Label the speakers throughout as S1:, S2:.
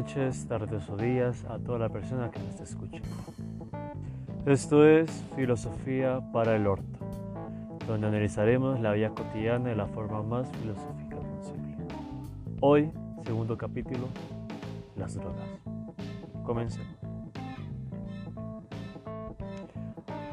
S1: noches, tardes o días a toda la persona que nos está escuchando. Esto es Filosofía para el Orto, donde analizaremos la vida cotidiana de la forma más filosófica posible. Hoy, segundo capítulo, las drogas. Comencemos.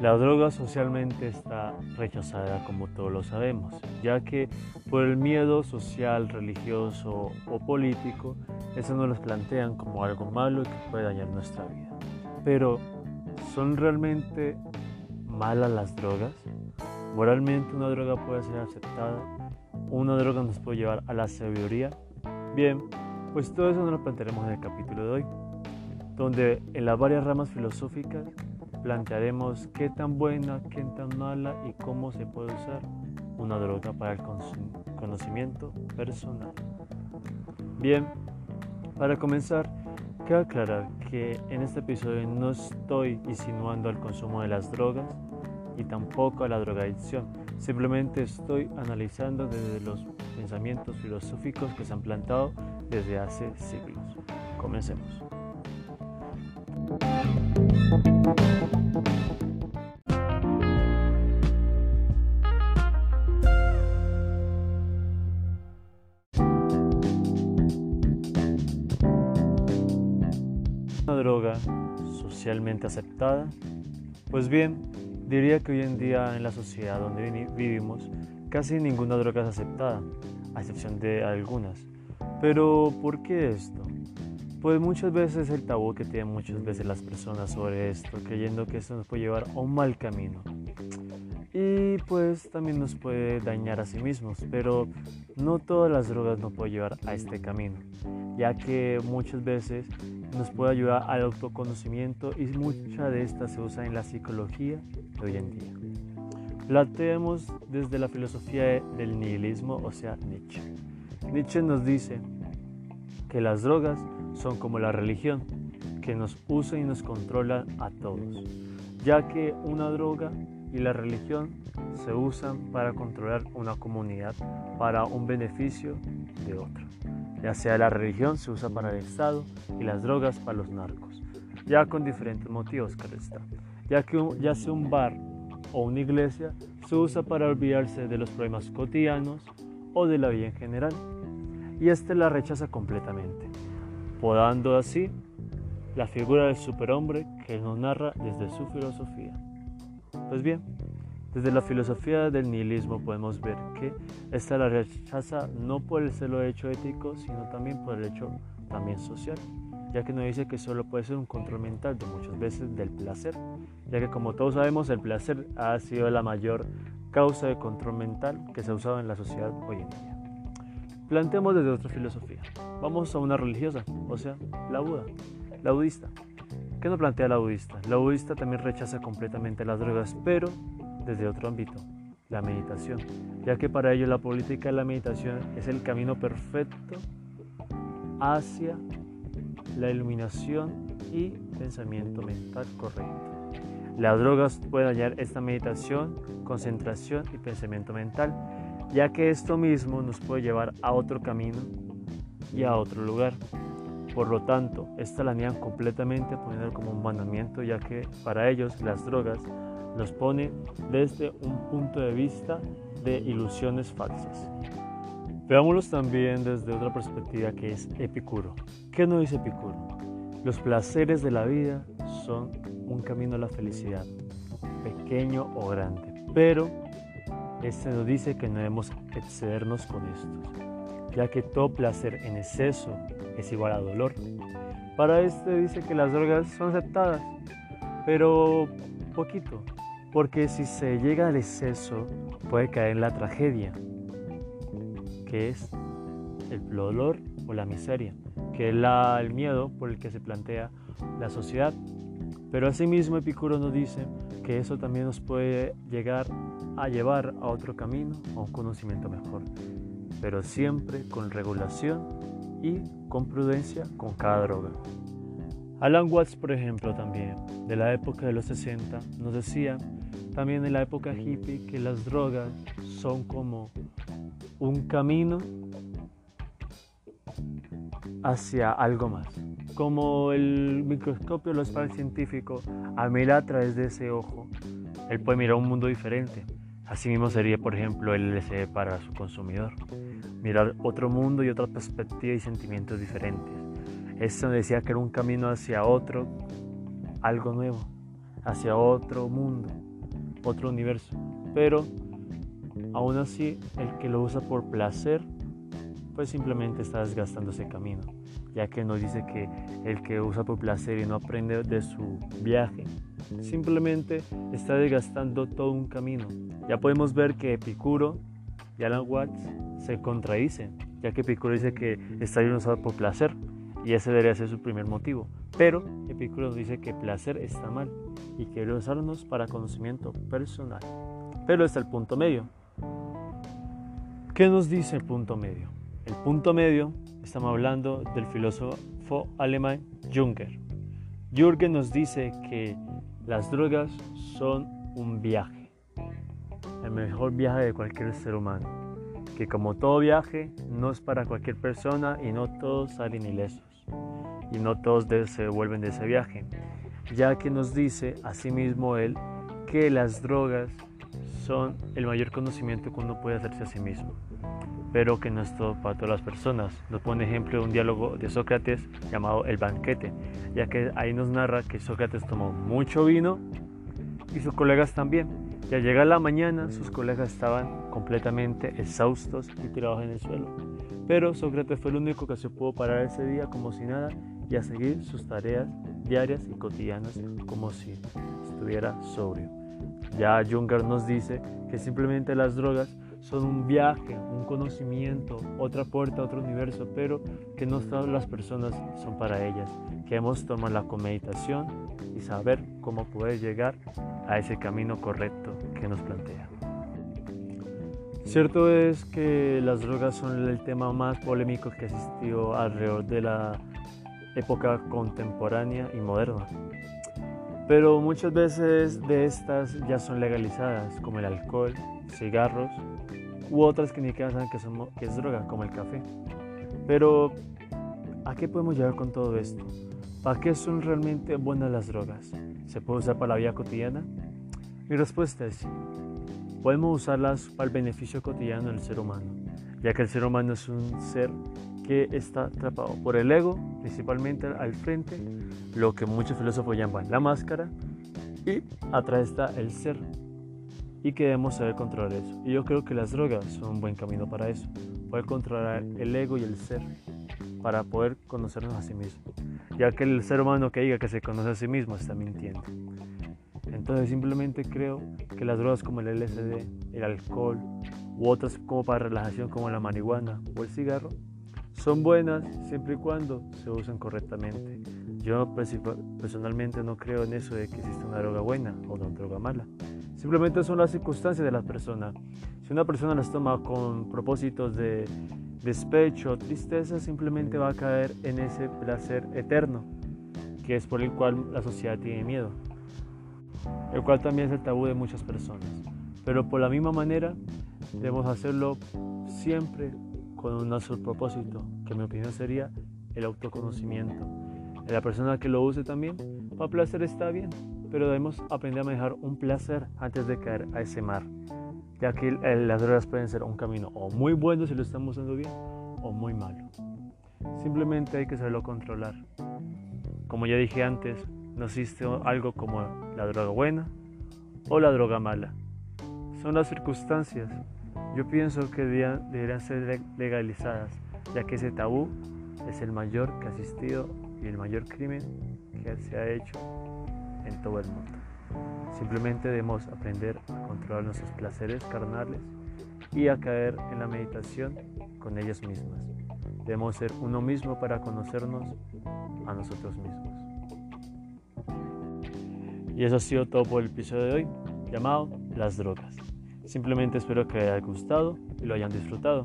S1: La droga socialmente está rechazada como todos lo sabemos, ya que por el miedo social, religioso o político, eso nos lo plantean como algo malo y que puede dañar nuestra vida. Pero, ¿son realmente malas las drogas? ¿Moralmente una droga puede ser aceptada? ¿Una droga nos puede llevar a la sabiduría? Bien, pues todo eso nos lo plantearemos en el capítulo de hoy, donde en las varias ramas filosóficas plantearemos qué tan buena, qué tan mala y cómo se puede usar una droga para el conocimiento personal. Bien, para comenzar, quiero aclarar que en este episodio no estoy insinuando al consumo de las drogas y tampoco a la drogadicción. Simplemente estoy analizando desde los pensamientos filosóficos que se han plantado desde hace siglos. Comencemos. Droga socialmente aceptada. Pues bien, diría que hoy en día en la sociedad donde vivimos casi ninguna droga es aceptada, a excepción de algunas. Pero ¿por qué esto? Pues muchas veces el tabú que tienen muchas veces las personas sobre esto, creyendo que esto nos puede llevar a un mal camino. Y pues también nos puede dañar a sí mismos, pero no todas las drogas nos pueden llevar a este camino, ya que muchas veces nos puede ayudar al autoconocimiento y mucha de estas se usa en la psicología de hoy en día. Planteemos desde la filosofía del nihilismo, o sea, Nietzsche. Nietzsche nos dice que las drogas son como la religión, que nos usa y nos controla a todos, ya que una droga y la religión se usan para controlar una comunidad para un beneficio de otra. Ya sea la religión se usa para el Estado y las drogas para los narcos, ya con diferentes motivos, que está. Ya que ya sea un bar o una iglesia se usa para olvidarse de los problemas cotidianos o de la vida en general. Y este la rechaza completamente podando así la figura del superhombre que nos narra desde su filosofía. Pues bien, desde la filosofía del nihilismo podemos ver que esta la rechaza no por el celo hecho ético, sino también por el hecho también social, ya que nos dice que solo puede ser un control mental de muchas veces del placer, ya que como todos sabemos el placer ha sido la mayor causa de control mental que se ha usado en la sociedad hoy en día. Planteamos desde otra filosofía. Vamos a una religiosa, o sea, la Buda, la budista. ¿Qué nos plantea la budista? La budista también rechaza completamente las drogas, pero desde otro ámbito, la meditación, ya que para ello la política de la meditación es el camino perfecto hacia la iluminación y pensamiento mental correcto. Las drogas pueden dañar esta meditación, concentración y pensamiento mental ya que esto mismo nos puede llevar a otro camino y a otro lugar. Por lo tanto, esta la niegan completamente poniendo como un mandamiento, ya que para ellos las drogas nos pone desde un punto de vista de ilusiones falsas. Veámoslos también desde otra perspectiva que es Epicuro. ¿Qué nos dice Epicuro? Los placeres de la vida son un camino a la felicidad, pequeño o grande, pero este nos dice que no debemos excedernos con estos, ya que todo placer en exceso es igual a dolor. Para este dice que las drogas son aceptadas, pero poquito, porque si se llega al exceso puede caer en la tragedia, que es el dolor o la miseria, que es el miedo por el que se plantea la sociedad. Pero asimismo Epicuro nos dice que eso también nos puede llegar a llevar a otro camino, a un conocimiento mejor, pero siempre con regulación y con prudencia con cada droga. Alan Watts, por ejemplo, también, de la época de los 60, nos decía, también en la época hippie, que las drogas son como un camino hacia algo más. como el microscopio lo es para el científico, a mirar a través de ese ojo, él puede mirar un mundo diferente. Asimismo sería, por ejemplo, el LCD para su consumidor. Mirar otro mundo y otra perspectiva y sentimientos diferentes. Esto decía que era un camino hacia otro, algo nuevo, hacia otro mundo, otro universo. Pero aún así, el que lo usa por placer, pues simplemente está desgastando ese camino, ya que nos dice que el que usa por placer y no aprende de su viaje, simplemente está desgastando todo un camino. Ya podemos ver que Epicuro y Alan Watts se contradicen, ya que Epicuro dice que está bien usado por placer y ese debería ser su primer motivo. Pero Epicuro nos dice que placer está mal y que debe usarnos para conocimiento personal. Pero está el punto medio. ¿Qué nos dice el punto medio? El punto medio, estamos hablando del filósofo alemán Junger. Jürgen nos dice que las drogas son un viaje, el mejor viaje de cualquier ser humano, que como todo viaje no es para cualquier persona y no todos salen ilesos y no todos se devuelven de ese viaje, ya que nos dice asimismo él que las drogas son el mayor conocimiento que uno puede hacerse a sí mismo, pero que no es todo para todas las personas. Nos pone ejemplo de un diálogo de Sócrates llamado El banquete, ya que ahí nos narra que Sócrates tomó mucho vino y sus colegas también. Y al llegar la mañana, sus colegas estaban completamente exhaustos y tirados en el suelo. Pero Sócrates fue el único que se pudo parar ese día como si nada y a seguir sus tareas diarias y cotidianas como si estuviera sobrio. Ya Junger nos dice que simplemente las drogas son un viaje, un conocimiento, otra puerta otro universo, pero que no todas las personas son para ellas. Que hemos tomado la meditación y saber cómo poder llegar a ese camino correcto que nos plantea. Cierto es que las drogas son el tema más polémico que existió alrededor de la época contemporánea y moderna. Pero muchas veces de estas ya son legalizadas, como el alcohol, cigarros u otras que ni siquiera saben que, que es droga, como el café. Pero, ¿a qué podemos llegar con todo esto? ¿Para qué son realmente buenas las drogas? ¿Se puede usar para la vida cotidiana? Mi respuesta es sí. Podemos usarlas para el beneficio cotidiano del ser humano, ya que el ser humano es un ser que está atrapado por el ego, principalmente al frente, lo que muchos filósofos llaman la máscara, y atrás está el ser, y que debemos saber controlar eso. Y yo creo que las drogas son un buen camino para eso, poder controlar el ego y el ser, para poder conocernos a sí mismo, ya que el ser humano que diga que se conoce a sí mismo está mintiendo. Entonces simplemente creo que las drogas como el LSD, el alcohol u otras como para relajación como la marihuana o el cigarro son buenas siempre y cuando se usen correctamente. Yo personalmente no creo en eso de que existe una droga buena o una droga mala. Simplemente son las circunstancias de la persona. Si una persona las toma con propósitos de despecho o tristeza, simplemente va a caer en ese placer eterno, que es por el cual la sociedad tiene miedo, el cual también es el tabú de muchas personas. Pero por la misma manera, debemos hacerlo siempre con un solo propósito, que en mi opinión sería el autoconocimiento. La persona que lo use también, para placer está bien, pero debemos aprender a manejar un placer antes de caer a ese mar, ya que las drogas pueden ser un camino o muy bueno si lo estamos usando bien o muy malo. Simplemente hay que saberlo controlar. Como ya dije antes, no existe algo como la droga buena o la droga mala. Son las circunstancias yo pienso que deberían, ser legalizadas, ya que ese tabú es el mayor que ha existido y el mayor crimen que se ha hecho en todo el mundo. Simplemente debemos aprender a controlar nuestros placeres carnales y a caer en la meditación con ellas mismas. Debemos ser uno mismo para conocernos a nosotros mismos. Y eso ha sido todo por el episodio de hoy, llamado Las drogas. Simplemente espero que les haya gustado y lo hayan disfrutado.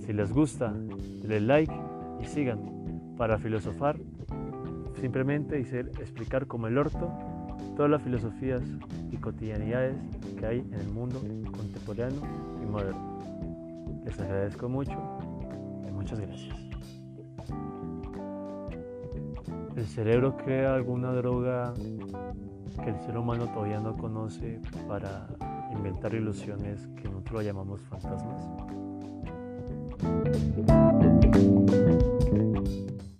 S1: Si les gusta, denle like y sigan para filosofar simplemente y ser, explicar como el orto todas las filosofías y cotidianidades que hay en el mundo contemporáneo y moderno. Les agradezco mucho y muchas gracias. ¿El cerebro crea alguna droga que el ser humano todavía no conoce para inventar ilusiones que nosotros llamamos fantasmas?